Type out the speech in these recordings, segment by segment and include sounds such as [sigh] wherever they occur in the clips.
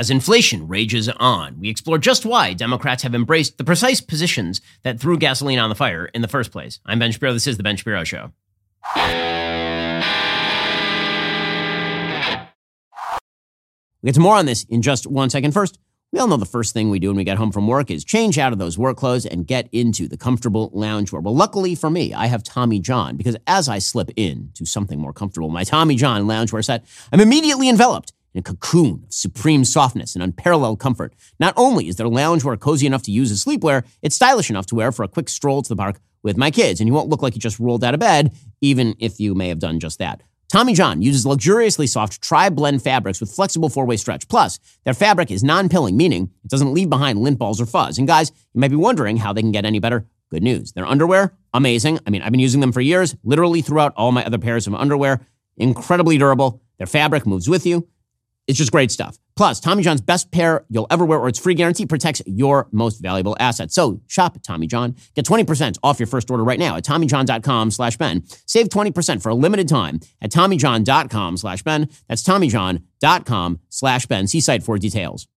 as inflation rages on. We explore just why Democrats have embraced the precise positions that threw gasoline on the fire in the first place. I'm Ben Shapiro. This is The Ben Shapiro Show. We get to more on this in just one second. First, we all know the first thing we do when we get home from work is change out of those work clothes and get into the comfortable lounge loungewear. Well, luckily for me, I have Tommy John because as I slip in to something more comfortable, my Tommy John loungewear set, I'm immediately enveloped in a cocoon of supreme softness and unparalleled comfort. Not only is their loungewear cozy enough to use as sleepwear, it's stylish enough to wear for a quick stroll to the park with my kids, and you won't look like you just rolled out of bed, even if you may have done just that. Tommy John uses luxuriously soft tri-blend fabrics with flexible four-way stretch. Plus, their fabric is non-pilling, meaning it doesn't leave behind lint balls or fuzz. And guys, you might be wondering how they can get any better. Good news. Their underwear, amazing. I mean, I've been using them for years, literally throughout all my other pairs of underwear. Incredibly durable. Their fabric moves with you. It's just great stuff. Plus, Tommy John's best pair you'll ever wear or its free guarantee protects your most valuable asset. So shop Tommy John. Get 20% off your first order right now at TommyJohn.com slash Ben. Save 20% for a limited time at TommyJohn.com slash Ben. That's TommyJohn.com slash Ben. See site for details.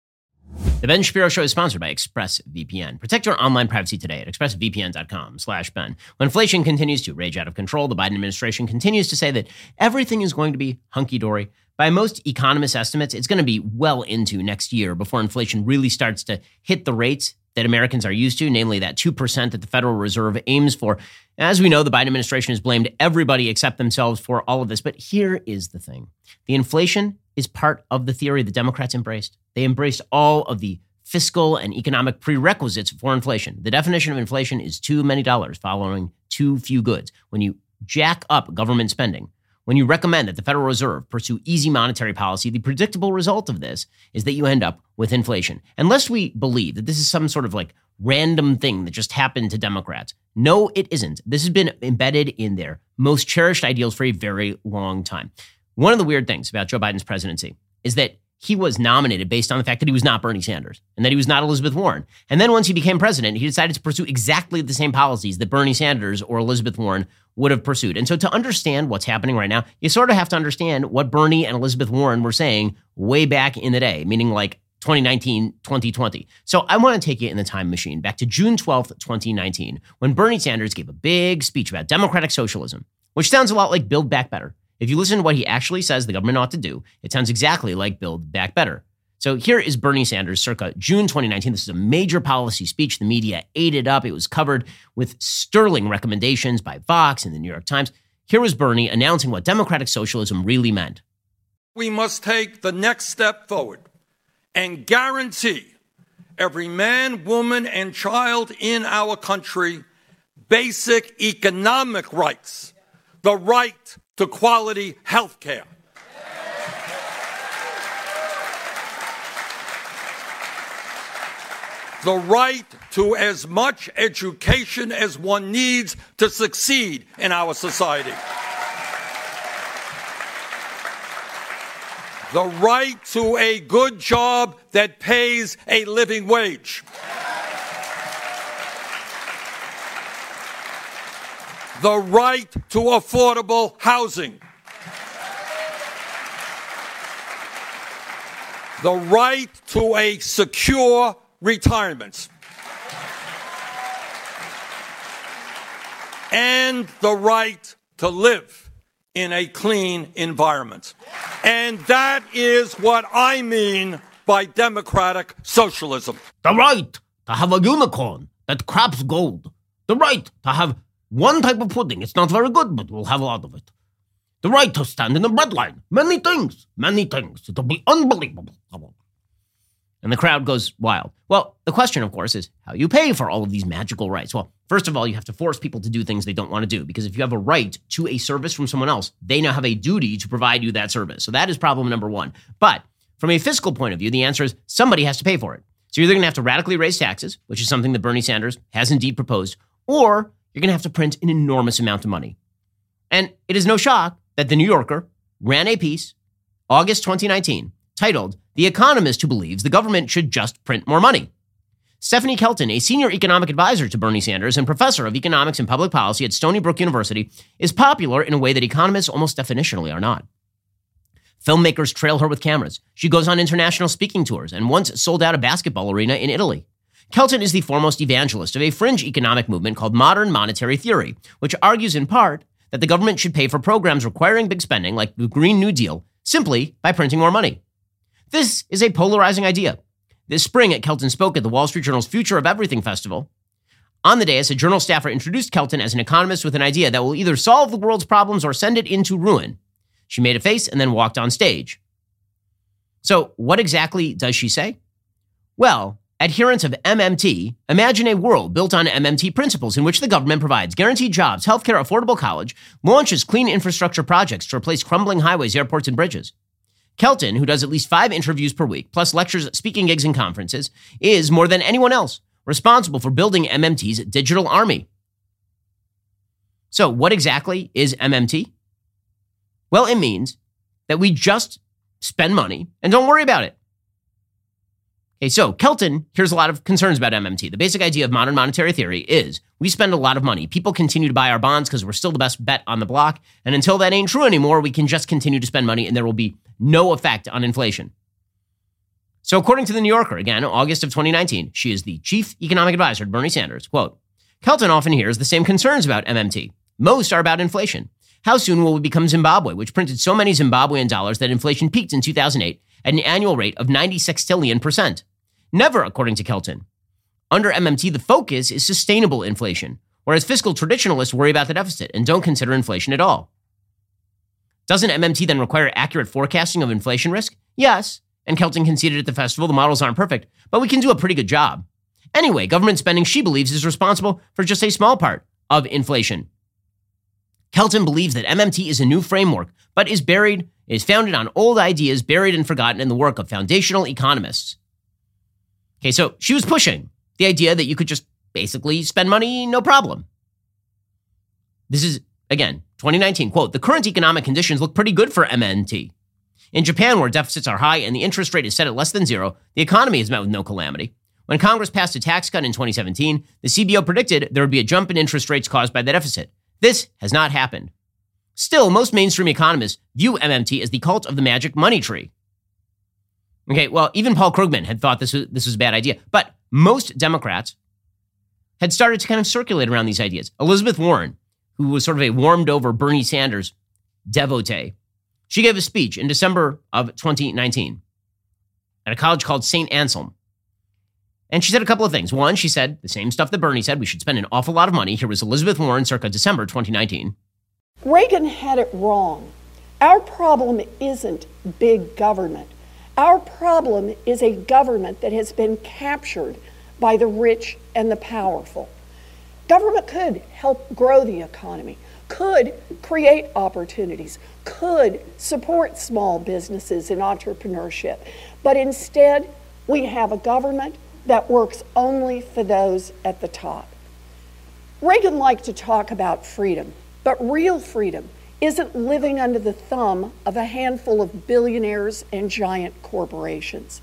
The Ben Shapiro Show is sponsored by ExpressVPN. Protect your online privacy today at expressvpn.com slash Ben. When inflation continues to rage out of control, the Biden administration continues to say that everything is going to be hunky-dory. By most economists' estimates, it's going to be well into next year before inflation really starts to hit the rates that Americans are used to, namely that 2% that the Federal Reserve aims for. As we know, the Biden administration has blamed everybody except themselves for all of this. But here is the thing the inflation is part of the theory the Democrats embraced. They embraced all of the fiscal and economic prerequisites for inflation. The definition of inflation is too many dollars following too few goods. When you jack up government spending, when you recommend that the Federal Reserve pursue easy monetary policy, the predictable result of this is that you end up with inflation. Unless we believe that this is some sort of like random thing that just happened to Democrats. No, it isn't. This has been embedded in their most cherished ideals for a very long time. One of the weird things about Joe Biden's presidency is that he was nominated based on the fact that he was not Bernie Sanders and that he was not Elizabeth Warren. And then once he became president, he decided to pursue exactly the same policies that Bernie Sanders or Elizabeth Warren would have pursued. And so to understand what's happening right now, you sort of have to understand what Bernie and Elizabeth Warren were saying way back in the day, meaning like 2019, 2020. So I want to take you in the time machine back to June 12th, 2019, when Bernie Sanders gave a big speech about democratic socialism, which sounds a lot like Build Back Better. If you listen to what he actually says the government ought to do, it sounds exactly like Build Back Better. So here is Bernie Sanders circa June 2019. This is a major policy speech. The media ate it up. It was covered with sterling recommendations by Vox and the New York Times. Here was Bernie announcing what democratic socialism really meant. We must take the next step forward and guarantee every man, woman, and child in our country basic economic rights, the right to quality health care. The right to as much education as one needs to succeed in our society. The right to a good job that pays a living wage. the right to affordable housing. The right to a secure retirement. And the right to live in a clean environment. And that is what I mean by democratic socialism. The right to have a unicorn that craps gold. The right to have one type of pudding. It's not very good, but we'll have a lot of it. The right to stand in the bread line. Many things. Many things. It'll be unbelievable. And the crowd goes wild. Well, the question, of course, is how you pay for all of these magical rights. Well, first of all, you have to force people to do things they don't want to do because if you have a right to a service from someone else, they now have a duty to provide you that service. So that is problem number one. But from a fiscal point of view, the answer is somebody has to pay for it. So you're either going to have to radically raise taxes, which is something that Bernie Sanders has indeed proposed, or you're going to have to print an enormous amount of money. And it is no shock that The New Yorker ran a piece, August 2019, titled The Economist Who Believes the Government Should Just Print More Money. Stephanie Kelton, a senior economic advisor to Bernie Sanders and professor of economics and public policy at Stony Brook University, is popular in a way that economists almost definitionally are not. Filmmakers trail her with cameras. She goes on international speaking tours and once sold out a basketball arena in Italy. Kelton is the foremost evangelist of a fringe economic movement called modern monetary theory, which argues in part that the government should pay for programs requiring big spending, like the Green New Deal, simply by printing more money. This is a polarizing idea. This spring, at Kelton spoke at the Wall Street Journal's Future of Everything Festival. On the dais, a journal staffer introduced Kelton as an economist with an idea that will either solve the world's problems or send it into ruin. She made a face and then walked on stage. So, what exactly does she say? Well, adherents of MMT imagine a world built on MMT principles in which the government provides guaranteed jobs, healthcare, affordable college, launches clean infrastructure projects to replace crumbling highways, airports, and bridges. Kelton, who does at least five interviews per week, plus lectures, speaking gigs, and conferences, is more than anyone else responsible for building MMT's digital army. So, what exactly is MMT? Well, it means that we just spend money and don't worry about it. Okay, so Kelton here's a lot of concerns about MMT. The basic idea of modern monetary theory is we spend a lot of money. People continue to buy our bonds because we're still the best bet on the block. And until that ain't true anymore, we can just continue to spend money and there will be no effect on inflation. So, according to the New Yorker, again, August of 2019, she is the chief economic advisor to Bernie Sanders. Quote Kelton often hears the same concerns about MMT. Most are about inflation. How soon will we become Zimbabwe, which printed so many Zimbabwean dollars that inflation peaked in 2008 at an annual rate of 96 sextillion percent? Never, according to Kelton. Under MMT, the focus is sustainable inflation, whereas fiscal traditionalists worry about the deficit and don't consider inflation at all. Doesn't MMT then require accurate forecasting of inflation risk? Yes, and Kelton conceded at the festival the models aren't perfect, but we can do a pretty good job. Anyway, government spending, she believes, is responsible for just a small part of inflation. Kelton believes that MMT is a new framework, but is buried, is founded on old ideas buried and forgotten in the work of foundational economists. Okay, so she was pushing the idea that you could just basically spend money, no problem. This is, again, 2019. Quote The current economic conditions look pretty good for MMT. In Japan, where deficits are high and the interest rate is set at less than zero, the economy is met with no calamity. When Congress passed a tax cut in 2017, the CBO predicted there would be a jump in interest rates caused by the deficit. This has not happened. Still, most mainstream economists view MMT as the cult of the magic money tree. Okay, well, even Paul Krugman had thought this was, this was a bad idea, but most Democrats had started to kind of circulate around these ideas. Elizabeth Warren, who was sort of a warmed over Bernie Sanders devotee, she gave a speech in December of 2019 at a college called St. Anselm. And she said a couple of things. One, she said the same stuff that Bernie said we should spend an awful lot of money. Here was Elizabeth Warren circa December 2019. Reagan had it wrong. Our problem isn't big government. Our problem is a government that has been captured by the rich and the powerful. Government could help grow the economy, could create opportunities, could support small businesses and entrepreneurship. But instead, we have a government that works only for those at the top. Reagan liked to talk about freedom, but real freedom isn't living under the thumb of a handful of billionaires and giant corporations.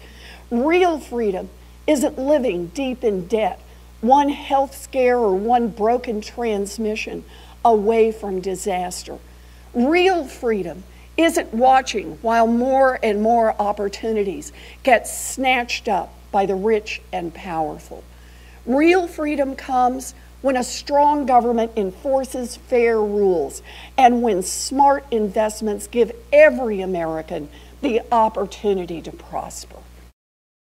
Real freedom isn't living deep in debt, one health scare or one broken transmission away from disaster. Real freedom isn't watching while more and more opportunities get snatched up by the rich and powerful. Real freedom comes when a strong government enforces fair rules, and when smart investments give every American the opportunity to prosper.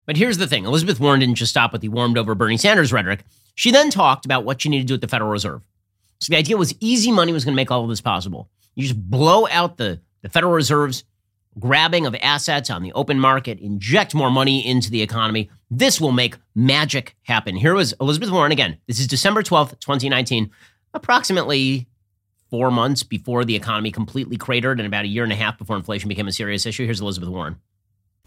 But here's the thing Elizabeth Warren didn't just stop with the warmed over Bernie Sanders rhetoric. She then talked about what she needed to do at the Federal Reserve. So the idea was easy money was going to make all of this possible. You just blow out the, the Federal Reserve's grabbing of assets on the open market, inject more money into the economy. This will make magic happen. Here was Elizabeth Warren again. This is December 12th, 2019, approximately four months before the economy completely cratered and about a year and a half before inflation became a serious issue. Here's Elizabeth Warren.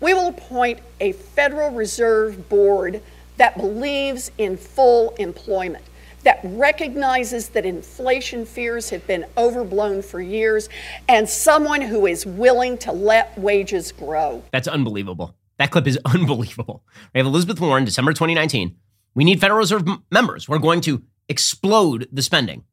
We will appoint a Federal Reserve Board that believes in full employment that recognizes that inflation fears have been overblown for years and someone who is willing to let wages grow. That's unbelievable. That clip is [laughs] unbelievable. We have Elizabeth Warren, December 2019. We need Federal Reserve m- members. We're going to explode the spending.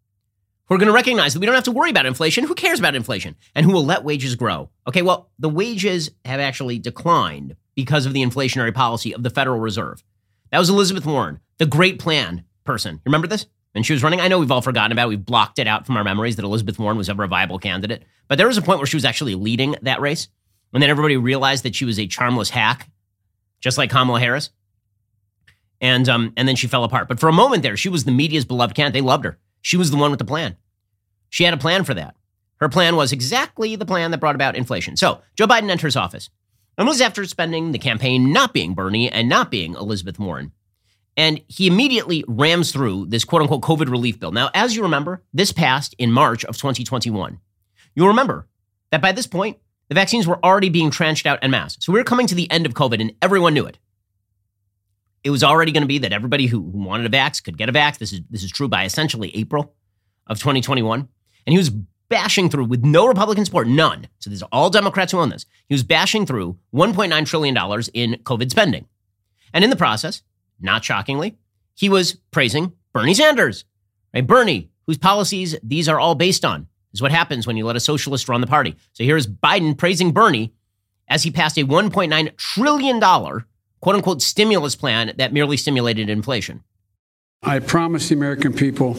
Who are going to recognize that we don't have to worry about inflation. Who cares about inflation? And who will let wages grow. Okay, well, the wages have actually declined because of the inflationary policy of the Federal Reserve. That was Elizabeth Warren, the great plan person. Remember this? And she was running. I know we've all forgotten about it. We've blocked it out from our memories that Elizabeth Warren was ever a viable candidate. But there was a point where she was actually leading that race. And then everybody realized that she was a charmless hack, just like Kamala Harris. And, um, and then she fell apart. But for a moment there, she was the media's beloved candidate. They loved her. She was the one with the plan. She had a plan for that. Her plan was exactly the plan that brought about inflation. So Joe Biden enters office. And was after spending the campaign not being Bernie and not being Elizabeth Warren. And he immediately rams through this quote unquote COVID relief bill. Now, as you remember, this passed in March of 2021. You'll remember that by this point, the vaccines were already being tranched out en masse. So we were coming to the end of COVID and everyone knew it. It was already going to be that everybody who, wanted a vax could get a vax. This is, this is true by essentially April of 2021. And he was bashing through with no Republican support, none. So these are all Democrats who own this. He was bashing through $1.9 trillion in COVID spending. And in the process, not shockingly, he was praising Bernie Sanders, right? Bernie, whose policies these are all based on, is what happens when you let a socialist run the party. So here's Biden praising Bernie as he passed a $1.9 trillion quote unquote stimulus plan that merely stimulated inflation. I promised the American people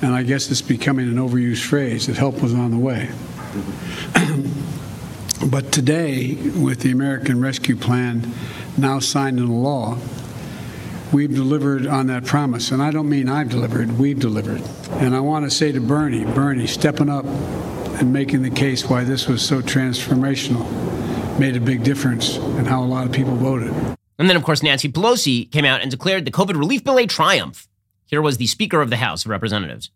and I guess it's becoming an overused phrase that help was on the way. [clears throat] but today, with the American Rescue Plan now signed into law, we've delivered on that promise. And I don't mean I've delivered, we've delivered. And I want to say to Bernie, Bernie, stepping up and making the case why this was so transformational made a big difference in how a lot of people voted. And then, of course, Nancy Pelosi came out and declared the COVID relief bill a triumph. Here was the Speaker of the House of Representatives.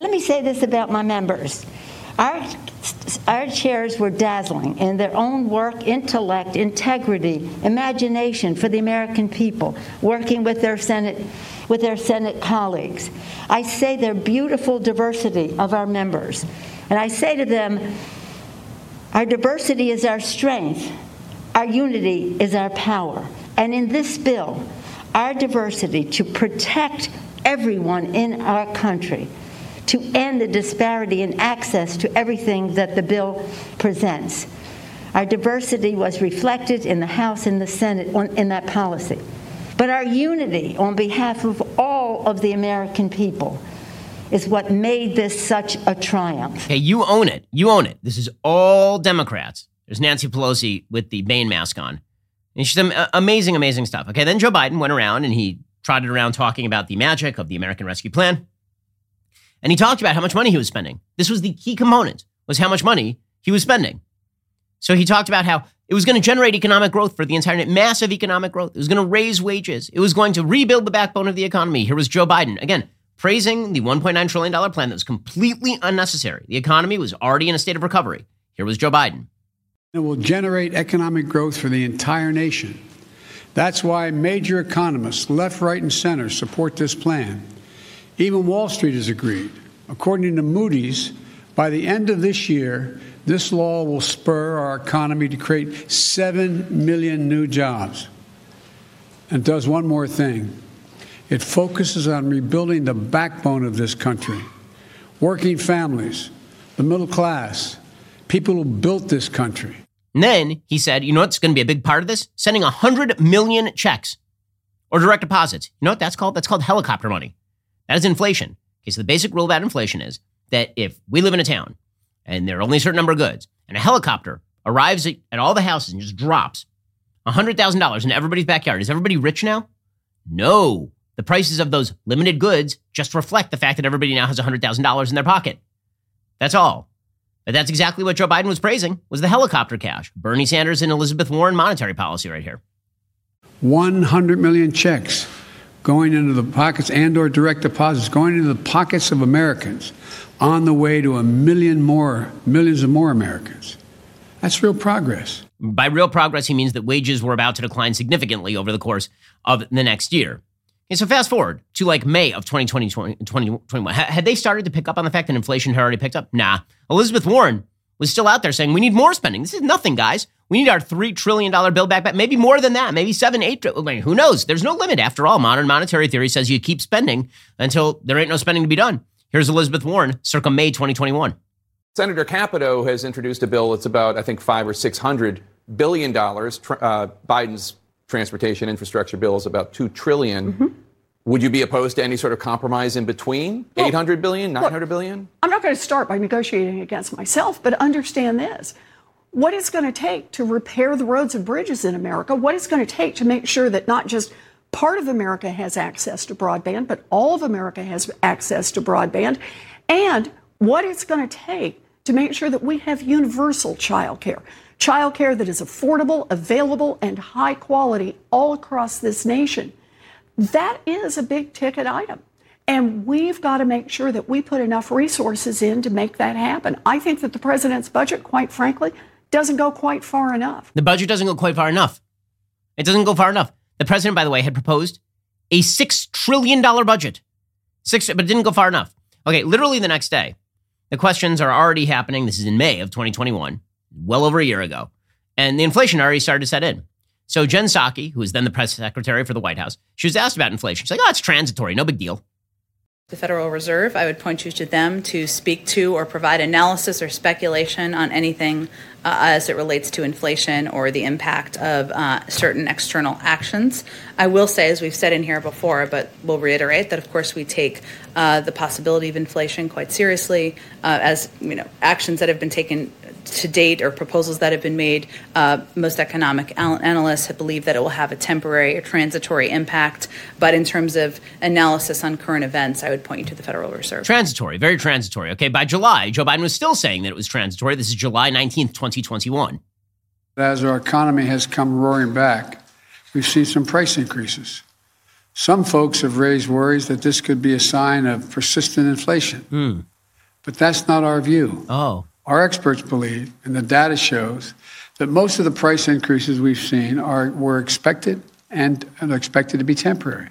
Let me say this about my members. Our, our chairs were dazzling in their own work, intellect, integrity, imagination for the American people, working with their Senate, with their Senate colleagues. I say their beautiful diversity of our members. And I say to them, our diversity is our strength. Our unity is our power. And in this bill, our diversity to protect everyone in our country, to end the disparity in access to everything that the bill presents. Our diversity was reflected in the House and the Senate in that policy. But our unity on behalf of all of the American people is what made this such a triumph. Okay, you own it. You own it. This is all Democrats. There's Nancy Pelosi with the Bane mask on. And she's some uh, amazing, amazing stuff. Okay, then Joe Biden went around and he trotted around talking about the magic of the American Rescue Plan. And he talked about how much money he was spending. This was the key component, was how much money he was spending. So he talked about how it was going to generate economic growth for the entire massive economic growth. It was going to raise wages. It was going to rebuild the backbone of the economy. Here was Joe Biden again praising the $1.9 trillion plan that was completely unnecessary. The economy was already in a state of recovery. Here was Joe Biden. It will generate economic growth for the entire nation. That's why major economists, left, right, and center, support this plan. Even Wall Street has agreed. According to Moody's, by the end of this year, this law will spur our economy to create 7 million new jobs. And does one more thing it focuses on rebuilding the backbone of this country working families, the middle class, people who built this country. And then he said, you know what's going to be a big part of this? Sending 100 million checks or direct deposits. You know what that's called? That's called helicopter money. That is inflation. Okay, so the basic rule about inflation is that if we live in a town and there are only a certain number of goods and a helicopter arrives at, at all the houses and just drops $100,000 in everybody's backyard, is everybody rich now? No. The prices of those limited goods just reflect the fact that everybody now has $100,000 in their pocket. That's all. But that's exactly what Joe Biden was praising was the helicopter cash. Bernie Sanders and Elizabeth Warren monetary policy right here. 100 million checks going into the pockets and or direct deposits going into the pockets of Americans on the way to a million more millions of more Americans. That's real progress. By real progress he means that wages were about to decline significantly over the course of the next year. Okay, so fast forward to like May of 2020, 2021. Had they started to pick up on the fact that inflation had already picked up? Nah. Elizabeth Warren was still out there saying, we need more spending. This is nothing, guys. We need our $3 trillion bill back, back. Maybe more than that. Maybe seven, eight. Who knows? There's no limit. After all, modern monetary theory says you keep spending until there ain't no spending to be done. Here's Elizabeth Warren circa May 2021. Senator Capito has introduced a bill that's about, I think, five or six hundred billion dollars. Uh, Biden's transportation infrastructure bill is about two trillion. Mm-hmm. Would you be opposed to any sort of compromise in between? Well, 800 billion, 900 billion? I'm not going to start by negotiating against myself, but understand this. What it's going to take to repair the roads and bridges in America, what it's going to take to make sure that not just part of America has access to broadband, but all of America has access to broadband, and what it's going to take to make sure that we have universal child care. Child care that is affordable, available, and high quality all across this nation. That is a big ticket item. And we've got to make sure that we put enough resources in to make that happen. I think that the president's budget, quite frankly, doesn't go quite far enough. The budget doesn't go quite far enough. It doesn't go far enough. The president, by the way, had proposed a $6 trillion budget. Six, but it didn't go far enough. Okay, literally the next day, the questions are already happening. This is in May of 2021, well over a year ago. And the inflation already started to set in. So Jen Psaki, who was then the press secretary for the White House, she was asked about inflation. She's like, oh, it's transitory, no big deal. The Federal Reserve, I would point you to them to speak to or provide analysis or speculation on anything uh, as it relates to inflation or the impact of uh, certain external actions. I will say, as we've said in here before, but we'll reiterate that, of course, we take uh, the possibility of inflation quite seriously, uh, as you know, actions that have been taken to date or proposals that have been made, uh, most economic analysts have believed that it will have a temporary or transitory impact. But in terms of analysis on current events, I would point you to the Federal Reserve. Transitory, very transitory. Okay, by July, Joe Biden was still saying that it was transitory. This is July 19th, 2021. As our economy has come roaring back, we've seen some price increases. Some folks have raised worries that this could be a sign of persistent inflation. Mm. But that's not our view. Oh. Our experts believe, and the data shows, that most of the price increases we've seen are, were expected and are expected to be temporary.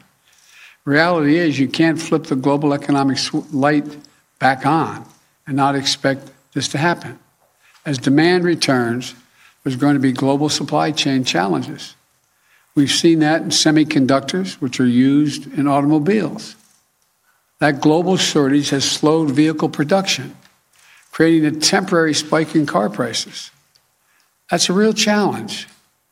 Reality is, you can't flip the global economic light back on and not expect this to happen. As demand returns, there's going to be global supply chain challenges. We've seen that in semiconductors, which are used in automobiles. That global shortage has slowed vehicle production creating a temporary spike in car prices. That's a real challenge.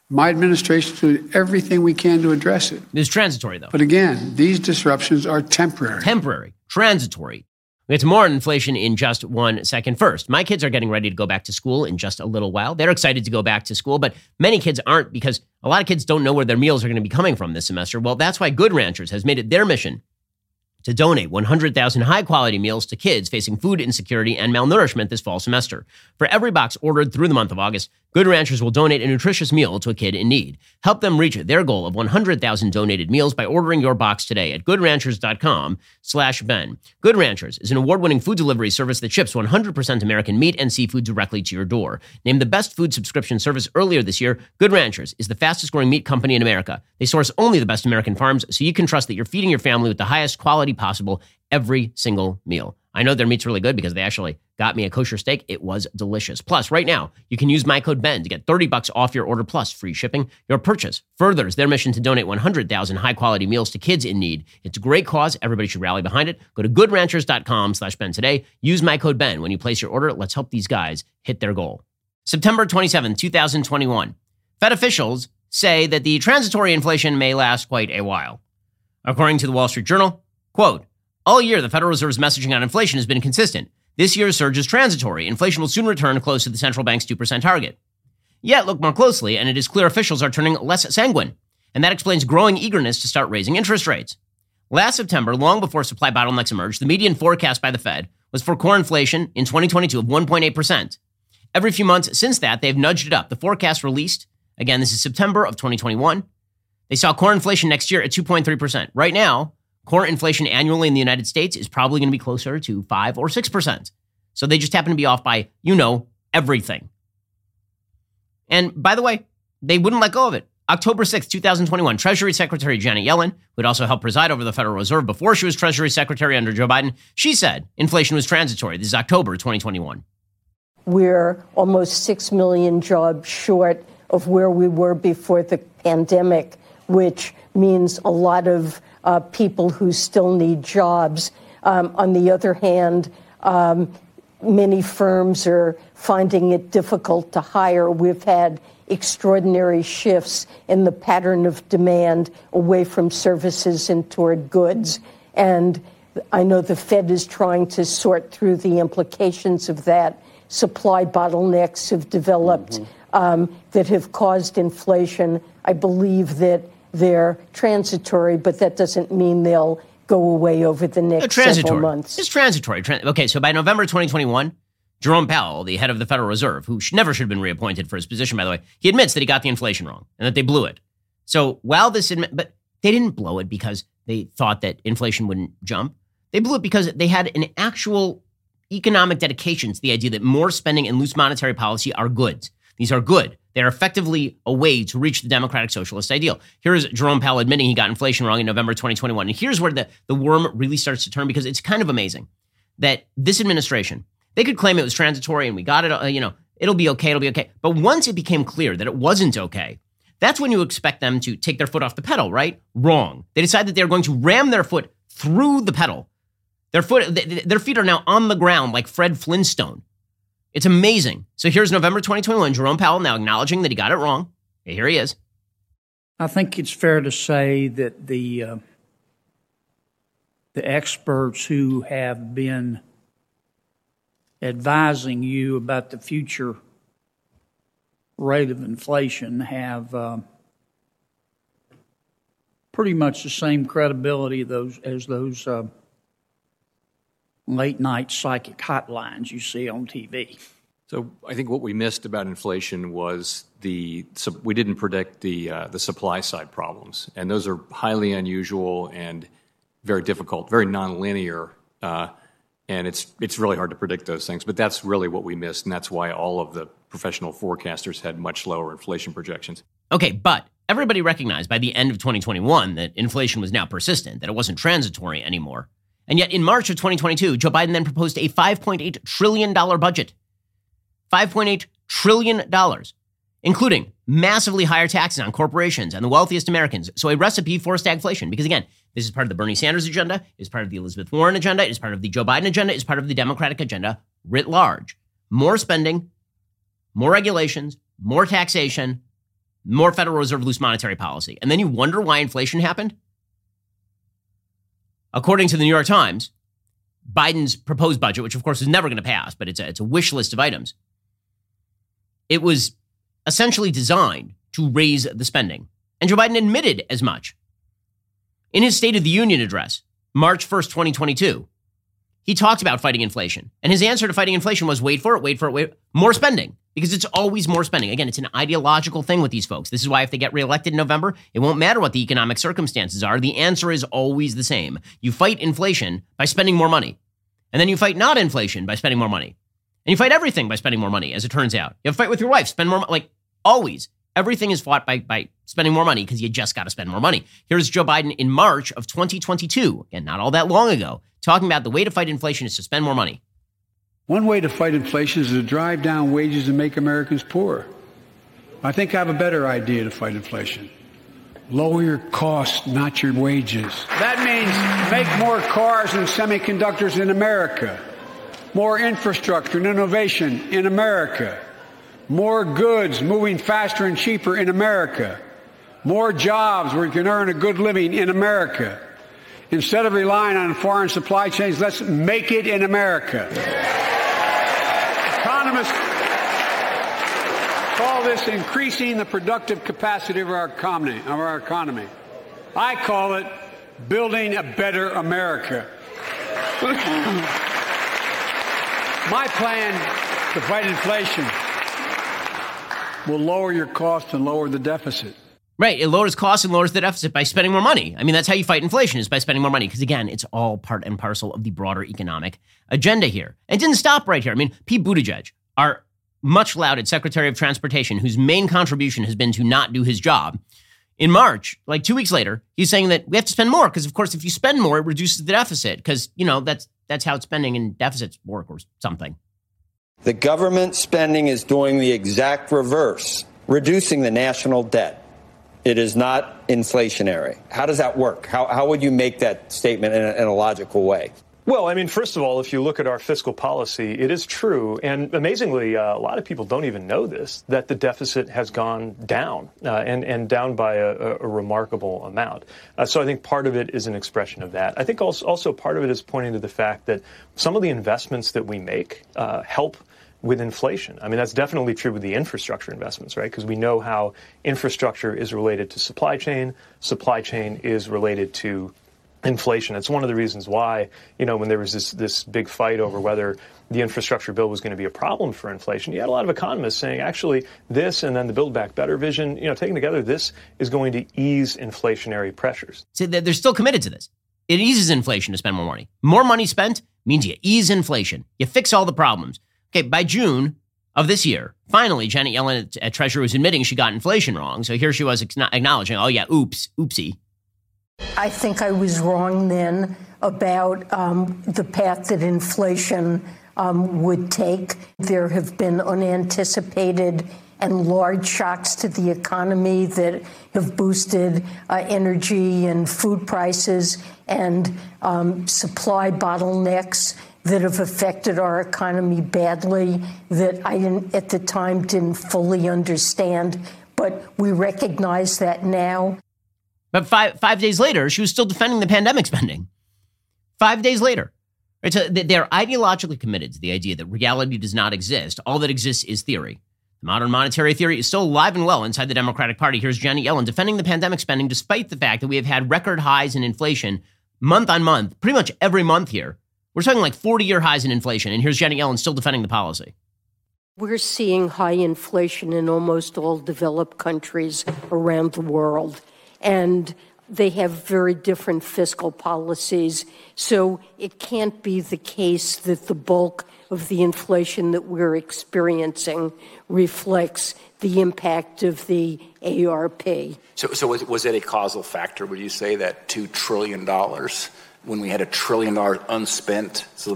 My administration is doing everything we can to address it. It's transitory, though. But again, these disruptions are temporary. Temporary, transitory. We get to more inflation in just one second. First, my kids are getting ready to go back to school in just a little while. They're excited to go back to school, but many kids aren't because a lot of kids don't know where their meals are going to be coming from this semester. Well, that's why Good Ranchers has made it their mission to donate 100,000 high quality meals to kids facing food insecurity and malnourishment this fall semester. For every box ordered through the month of August, Good Ranchers will donate a nutritious meal to a kid in need. Help them reach their goal of 100,000 donated meals by ordering your box today at goodranchers.com slash Ben. Good Ranchers is an award-winning food delivery service that ships 100% American meat and seafood directly to your door. Named the best food subscription service earlier this year, Good Ranchers is the fastest growing meat company in America. They source only the best American farms so you can trust that you're feeding your family with the highest quality possible every single meal. I know their meat's really good because they actually got me a kosher steak. It was delicious. Plus, right now, you can use my code BEN to get 30 bucks off your order plus free shipping. Your purchase furthers their mission to donate 100,000 high-quality meals to kids in need. It's a great cause. Everybody should rally behind it. Go to goodranchers.com slash Ben today. Use my code BEN when you place your order. Let's help these guys hit their goal. September 27, 2021. Fed officials say that the transitory inflation may last quite a while. According to the Wall Street Journal, quote, all year, the Federal Reserve's messaging on inflation has been consistent. This year's surge is transitory. Inflation will soon return close to the central bank's 2% target. Yet, look more closely, and it is clear officials are turning less sanguine. And that explains growing eagerness to start raising interest rates. Last September, long before supply bottlenecks emerged, the median forecast by the Fed was for core inflation in 2022 of 1.8%. Every few months since that, they've nudged it up. The forecast released, again, this is September of 2021. They saw core inflation next year at 2.3%. Right now, Core inflation annually in the United States is probably going to be closer to 5 or 6%. So they just happen to be off by, you know, everything. And by the way, they wouldn't let go of it. October 6, 2021, Treasury Secretary Janet Yellen, who had also helped preside over the Federal Reserve before she was Treasury Secretary under Joe Biden, she said inflation was transitory. This is October 2021. We're almost 6 million jobs short of where we were before the pandemic, which means a lot of uh, people who still need jobs. Um, on the other hand, um, many firms are finding it difficult to hire. We've had extraordinary shifts in the pattern of demand away from services and toward goods. And I know the Fed is trying to sort through the implications of that. Supply bottlenecks have developed mm-hmm. um, that have caused inflation. I believe that they're transitory, but that doesn't mean they'll go away over the next several months. It's transitory. okay, so by November 2021, Jerome Powell, the head of the Federal Reserve, who never should have been reappointed for his position, by the way, he admits that he got the inflation wrong and that they blew it. So while this, admi- but they didn't blow it because they thought that inflation wouldn't jump. They blew it because they had an actual economic dedication to the idea that more spending and loose monetary policy are goods. These are good. They're effectively a way to reach the democratic socialist ideal. Here is Jerome Powell admitting he got inflation wrong in November 2021. And here's where the, the worm really starts to turn because it's kind of amazing that this administration, they could claim it was transitory and we got it, uh, you know, it'll be okay, it'll be okay. But once it became clear that it wasn't okay, that's when you expect them to take their foot off the pedal, right? Wrong. They decide that they're going to ram their foot through the pedal. Their foot, their feet are now on the ground like Fred Flintstone. It's amazing. So here's November 2021. Jerome Powell now acknowledging that he got it wrong. Here he is. I think it's fair to say that the uh, the experts who have been advising you about the future rate of inflation have uh, pretty much the same credibility those, as those uh, late night psychic hotlines you see on TV. So I think what we missed about inflation was the we didn't predict the uh, the supply side problems, and those are highly unusual and very difficult, very nonlinear, uh, and it's it's really hard to predict those things. But that's really what we missed, and that's why all of the professional forecasters had much lower inflation projections. Okay, but everybody recognized by the end of 2021 that inflation was now persistent, that it wasn't transitory anymore. And yet, in March of 2022, Joe Biden then proposed a $5.8 trillion budget. $5.8 trillion, including massively higher taxes on corporations and the wealthiest Americans. So, a recipe for stagflation. Because again, this is part of the Bernie Sanders agenda, is part of the Elizabeth Warren agenda, is part of the Joe Biden agenda, is part of the Democratic agenda writ large. More spending, more regulations, more taxation, more Federal Reserve loose monetary policy. And then you wonder why inflation happened? According to the New York Times, Biden's proposed budget, which of course is never going to pass, but it's a, it's a wish list of items, it was essentially designed to raise the spending. And Joe Biden admitted as much. In his State of the Union address, March 1st, 2022, he talked about fighting inflation. And his answer to fighting inflation was wait for it, wait for it, wait, more spending because it's always more spending. Again, it's an ideological thing with these folks. This is why if they get reelected in November, it won't matter what the economic circumstances are. The answer is always the same. You fight inflation by spending more money. And then you fight not inflation by spending more money. And you fight everything by spending more money, as it turns out. You have to fight with your wife, spend more money. Like always, everything is fought by, by spending more money because you just got to spend more money. Here's Joe Biden in March of 2022, again, not all that long ago, talking about the way to fight inflation is to spend more money. One way to fight inflation is to drive down wages and make Americans poorer. I think I have a better idea to fight inflation. Lower your costs, not your wages. That means make more cars and semiconductors in America, more infrastructure and innovation in America, more goods moving faster and cheaper in America, more jobs where you can earn a good living in America. Instead of relying on foreign supply chains, let's make it in America. Economists call this increasing the productive capacity of our economy. Of our economy. I call it building a better America. [laughs] My plan to fight inflation will lower your cost and lower the deficit. Right. It lowers costs and lowers the deficit by spending more money. I mean, that's how you fight inflation is by spending more money. Because again, it's all part and parcel of the broader economic agenda here. It didn't stop right here. I mean, Pete Buttigieg, our much lauded Secretary of Transportation, whose main contribution has been to not do his job, in March, like two weeks later, he's saying that we have to spend more because, of course, if you spend more, it reduces the deficit because you know that's that's how spending and deficits work or something. The government spending is doing the exact reverse, reducing the national debt. It is not inflationary. How does that work? How, how would you make that statement in a, in a logical way? Well, I mean, first of all, if you look at our fiscal policy, it is true, and amazingly, uh, a lot of people don't even know this, that the deficit has gone down, uh, and, and down by a, a remarkable amount. Uh, so I think part of it is an expression of that. I think also, also part of it is pointing to the fact that some of the investments that we make uh, help with inflation. I mean, that's definitely true with the infrastructure investments, right? Because we know how infrastructure is related to supply chain, supply chain is related to inflation. It's one of the reasons why, you know, when there was this, this big fight over whether the infrastructure bill was going to be a problem for inflation, you had a lot of economists saying, actually, this and then the Build Back Better vision, you know, taken together, this is going to ease inflationary pressures. So they're still committed to this. It eases inflation to spend more money. More money spent means you ease inflation. You fix all the problems. Okay, by June of this year, finally, Janet Yellen at, at Treasury was admitting she got inflation wrong. So here she was acknowledging, oh, yeah, oops, oopsie. I think I was wrong then about um, the path that inflation um, would take. There have been unanticipated and large shocks to the economy that have boosted uh, energy and food prices and um, supply bottlenecks that have affected our economy badly that I didn't at the time didn't fully understand. But we recognize that now. But five, five days later, she was still defending the pandemic spending. Five days later. Right, so they're ideologically committed to the idea that reality does not exist. All that exists is theory. The modern monetary theory is still alive and well inside the Democratic Party. Here's Janet Yellen defending the pandemic spending despite the fact that we have had record highs in inflation month on month, pretty much every month here. We're talking like 40 year highs in inflation. And here's Janet Yellen still defending the policy. We're seeing high inflation in almost all developed countries around the world and they have very different fiscal policies. So it can't be the case that the bulk of the inflation that we're experiencing reflects the impact of the ARP. So, so was, was it a causal factor? Would you say that $2 trillion, when we had a trillion dollars unspent, so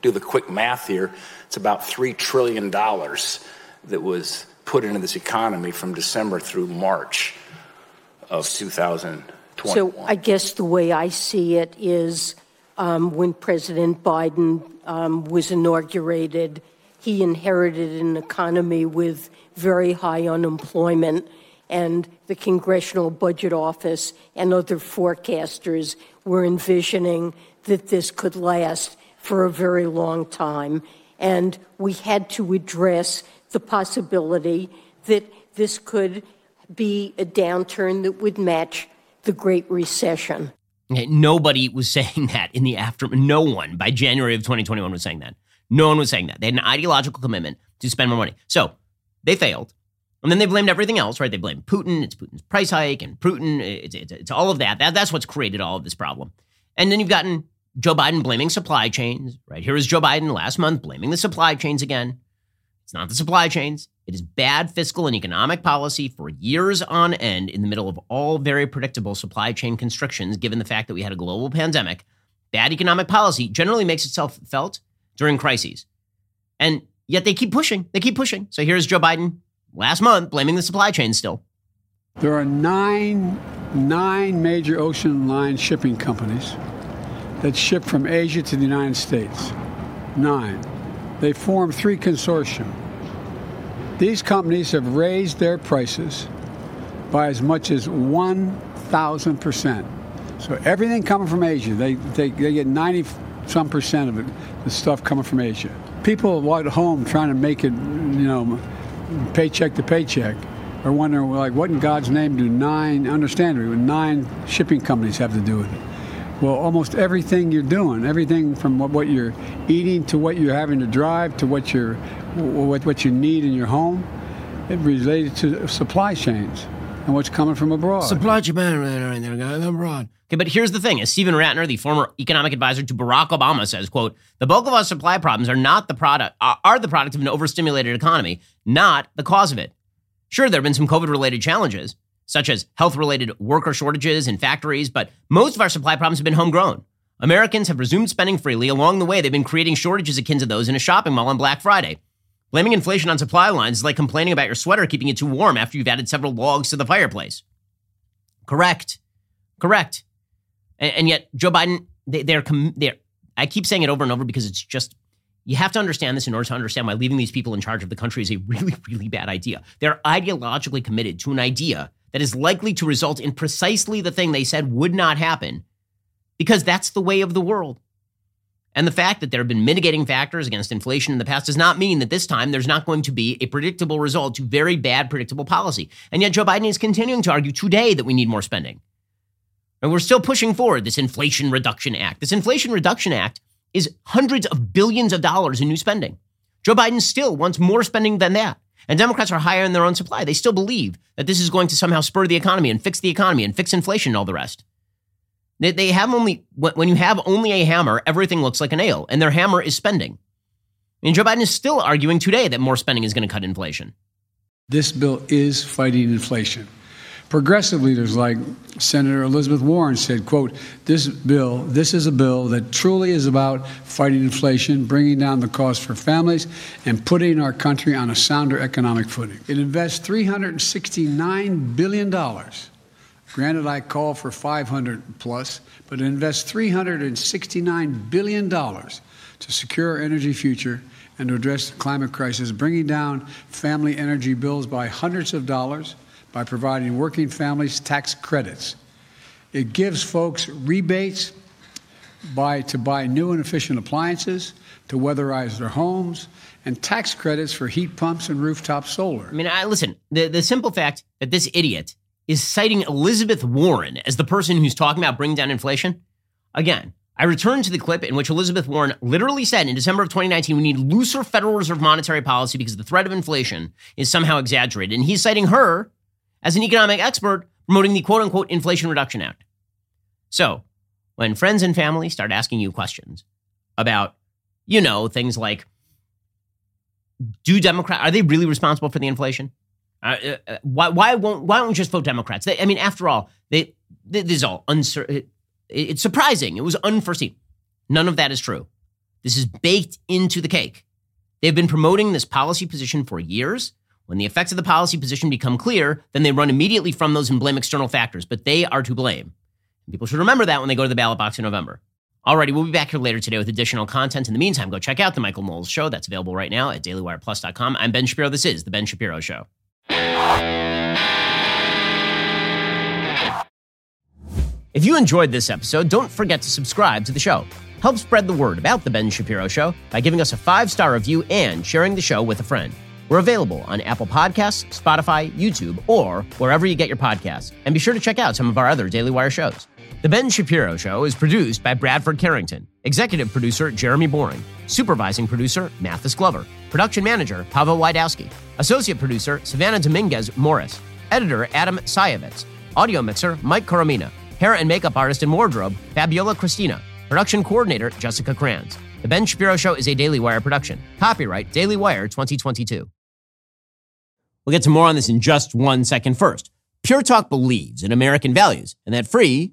do the quick math here, it's about $3 trillion that was put into this economy from December through March of 2021. So I guess the way I see it is um, when President Biden um, was inaugurated, he inherited an economy with very high unemployment, and the Congressional Budget Office and other forecasters were envisioning that this could last for a very long time. And we had to address the possibility that this could be a downturn that would match the Great Recession. Nobody was [laughs] saying that in the after. No one by January of 2021 was saying that. No one was saying that. They had an ideological commitment to spend more money. So they failed. And then they blamed everything else, right? They blamed Putin. It's Putin's price hike and Putin. It's, it's, it's all of that. that. That's what's created all of this problem. And then you've gotten Joe Biden blaming supply chains, right? Here is Joe Biden last month blaming the supply chains again. It's not the supply chains. It is bad fiscal and economic policy for years on end in the middle of all very predictable supply chain constrictions, given the fact that we had a global pandemic. Bad economic policy generally makes itself felt during crises. And yet they keep pushing. They keep pushing. So here's Joe Biden last month blaming the supply chain still. There are nine, nine major ocean line shipping companies that ship from Asia to the United States. Nine. They form three consortia these companies have raised their prices by as much as 1,000%. So everything coming from Asia, they, they, they get 90 some percent of it, the stuff coming from Asia. People at home trying to make it, you know, paycheck to paycheck are wondering, like, what in God's name do nine, understandably, nine shipping companies have to do with it? Well, almost everything you're doing, everything from what, what you're eating to what you're having to drive to what you're what, what you need in your home, it related to supply chains and what's coming from abroad. Supply chain right there, guys, abroad. Okay, but here's the thing: as Steven Rattner, the former economic advisor to Barack Obama, says, "quote The bulk of our supply problems are not the product are the product of an overstimulated economy, not the cause of it. Sure, there have been some COVID-related challenges, such as health-related worker shortages in factories, but most of our supply problems have been homegrown." Americans have resumed spending freely. Along the way, they've been creating shortages akin to those in a shopping mall on Black Friday. Blaming inflation on supply lines is like complaining about your sweater keeping it too warm after you've added several logs to the fireplace. Correct. Correct. And, and yet, Joe Biden, they, they're, they're I keep saying it over and over because it's just you have to understand this in order to understand why leaving these people in charge of the country is a [laughs] really, really bad idea. They're ideologically committed to an idea that is likely to result in precisely the thing they said would not happen because that's the way of the world. And the fact that there have been mitigating factors against inflation in the past does not mean that this time there's not going to be a predictable result to very bad predictable policy. And yet Joe Biden is continuing to argue today that we need more spending. And we're still pushing forward this Inflation Reduction Act. This Inflation Reduction Act is hundreds of billions of dollars in new spending. Joe Biden still wants more spending than that. And Democrats are higher in their own supply. They still believe that this is going to somehow spur the economy and fix the economy and fix inflation and all the rest. They, they have only, when you have only a hammer, everything looks like a nail, and their hammer is spending. And Joe Biden is still arguing today that more spending is going to cut inflation. This bill is fighting inflation. Progressive leaders like Senator Elizabeth Warren said, quote, this bill, this is a bill that truly is about fighting inflation, bringing down the cost for families, and putting our country on a sounder economic footing. It invests $369 billion Granted, I call for 500 plus, but invest 369 billion dollars to secure our energy future and to address the climate crisis, bringing down family energy bills by hundreds of dollars by providing working families tax credits. It gives folks rebates by to buy new and efficient appliances, to weatherize their homes, and tax credits for heat pumps and rooftop solar. I mean, I listen, the, the simple fact that this idiot is citing Elizabeth Warren as the person who's talking about bringing down inflation. Again, I return to the clip in which Elizabeth Warren literally said in December of 2019, we need looser Federal Reserve monetary policy because the threat of inflation is somehow exaggerated. And he's citing her as an economic expert promoting the quote unquote Inflation Reduction Act. So when friends and family start asking you questions about, you know, things like, do Democrat, are they really responsible for the inflation? Uh, uh, why, why won't why don't we just vote Democrats? They, I mean, after all, they, they, this is all uncertain. It, it's surprising. It was unforeseen. None of that is true. This is baked into the cake. They've been promoting this policy position for years. When the effects of the policy position become clear, then they run immediately from those and blame external factors, but they are to blame. People should remember that when they go to the ballot box in November. Alrighty, we'll be back here later today with additional content. In the meantime, go check out the Michael Knowles Show. That's available right now at dailywireplus.com. I'm Ben Shapiro. This is The Ben Shapiro Show. If you enjoyed this episode, don't forget to subscribe to the show. Help spread the word about The Ben Shapiro Show by giving us a five star review and sharing the show with a friend. We're available on Apple Podcasts, Spotify, YouTube, or wherever you get your podcasts. And be sure to check out some of our other Daily Wire shows. The Ben Shapiro Show is produced by Bradford Carrington, executive producer Jeremy Boring, supervising producer Mathis Glover, production manager Pavel Wydowski, associate producer Savannah Dominguez Morris, editor Adam Sayevitz, audio mixer Mike Coromina, hair and makeup artist and wardrobe Fabiola Cristina, production coordinator Jessica Kranz. The Ben Shapiro Show is a Daily Wire production. Copyright Daily Wire 2022. We'll get to more on this in just one second first. Pure Talk believes in American values, and that free